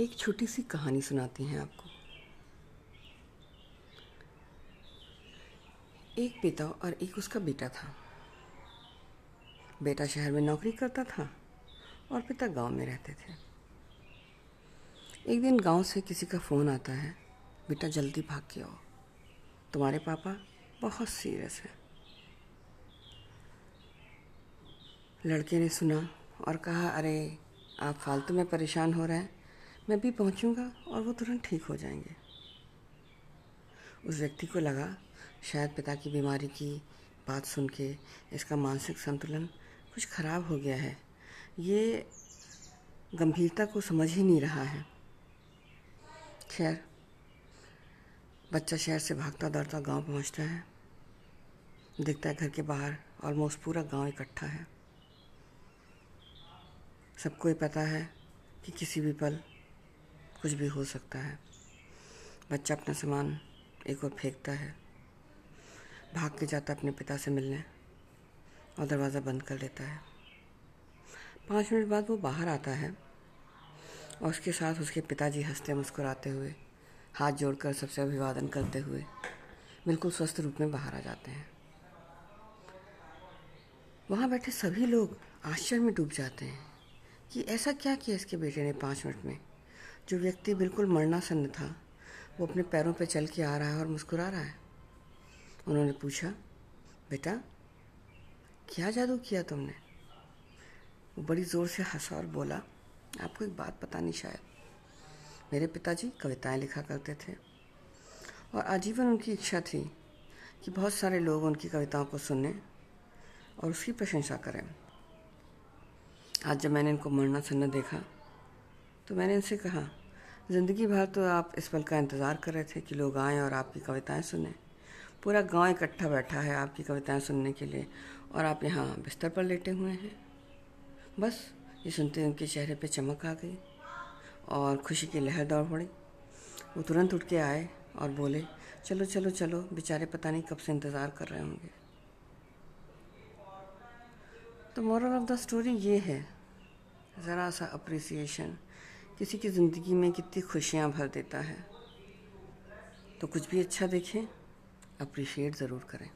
एक छोटी सी कहानी सुनाती हैं आपको। एक पिता और एक उसका बेटा था। बेटा शहर में नौकरी करता था और पिता गाँव में रहते थे। एक दिन गाँव से किसी का फ़ोन आता है, बेटा जल्दी भाग के आओ। तुम्हारे पापा बहुत सीरियस है। लड़के ने सुना और कहा, अरे, आप फालतू में परेशान हो रहे हैं। मैं भी पहुंचूँगा और वो तुरंत ठीक हो जाएँगे। उस व्यक्ति को लगा, शायद पिता की बीमारी की बात सुन के इसका मानसिक संतुलन कुछ खराब हो गया है। ये गंभीरता को समझ ही नहीं रहा है। खैर, बच्चा शहर से भागता दौड़ता गाँव पहुँचता है। दिखता है घर के बाहर ऑलमोस्ट पूरा गाँव इकट्ठा है। सबको ये पता है कि किसी भी पल कुछ भी हो सकता है। बच्चा अपना सामान एक और फेंकता है। भाग के जाता अपने पिता से मिलने और दरवाज़ा बंद कर लेता है। पाँच मिनट बाद वो बाहर आता है और उसके साथ उसके पिताजी हँसते मुस्कुराते हुए, हाथ जोड़कर सबसे अभिवादन करते हुए बिल्कुल स्वस्थ रूप में बाहर आ जाते हैं। वहाँ बैठे सभी लोग आश्चर्य में डूब जाते हैं कि ऐसा क्या किया इसके बेटे ने पाँच मिनट में। जो व्यक्ति बिल्कुल मरना सन्न था, वो अपने पैरों पर चल के आ रहा है और मुस्कुरा रहा है। उन्होंने पूछा, बेटा, क्या जादू किया तुमने? वो बड़ी ज़ोर से हंसा और बोला, आपको एक बात पता नहीं शायद। मेरे पिताजी कविताएँ लिखा करते थे और आजीवन उनकी इच्छा थी कि बहुत सारे लोग उनकी कविताओं को सुने और उसकी प्रशंसा करें। आज जब मैंने इनको मरना सन्ना देखा तो मैंने इनसे कहा ज़िंदगी भर तो आप इस पल का इंतज़ार कर रहे थे कि लोग आएँ और आपकी कविताएँ सुने। पूरा गाँव इकट्ठा बैठा है आपकी कविताएँ सुनने के लिए और आप यहाँ बिस्तर पर लेटे हुए हैं। बस, ये सुनते उनके चेहरे पे चमक आ गई और खुशी की लहर दौड़ पड़ी। वो तुरंत उठ के आए और बोले, चलो चलो चलो, बेचारे पता नहीं कब से इंतज़ार कर रहे होंगे। तो मॉरल ऑफ़ द स्टोरी ये है, ज़रा सा अप्रिसिएशन किसी की ज़िंदगी में कितनी खुशियाँ भर देता है। तो कुछ भी अच्छा देखें अप्रिशिएट ज़रूर करें।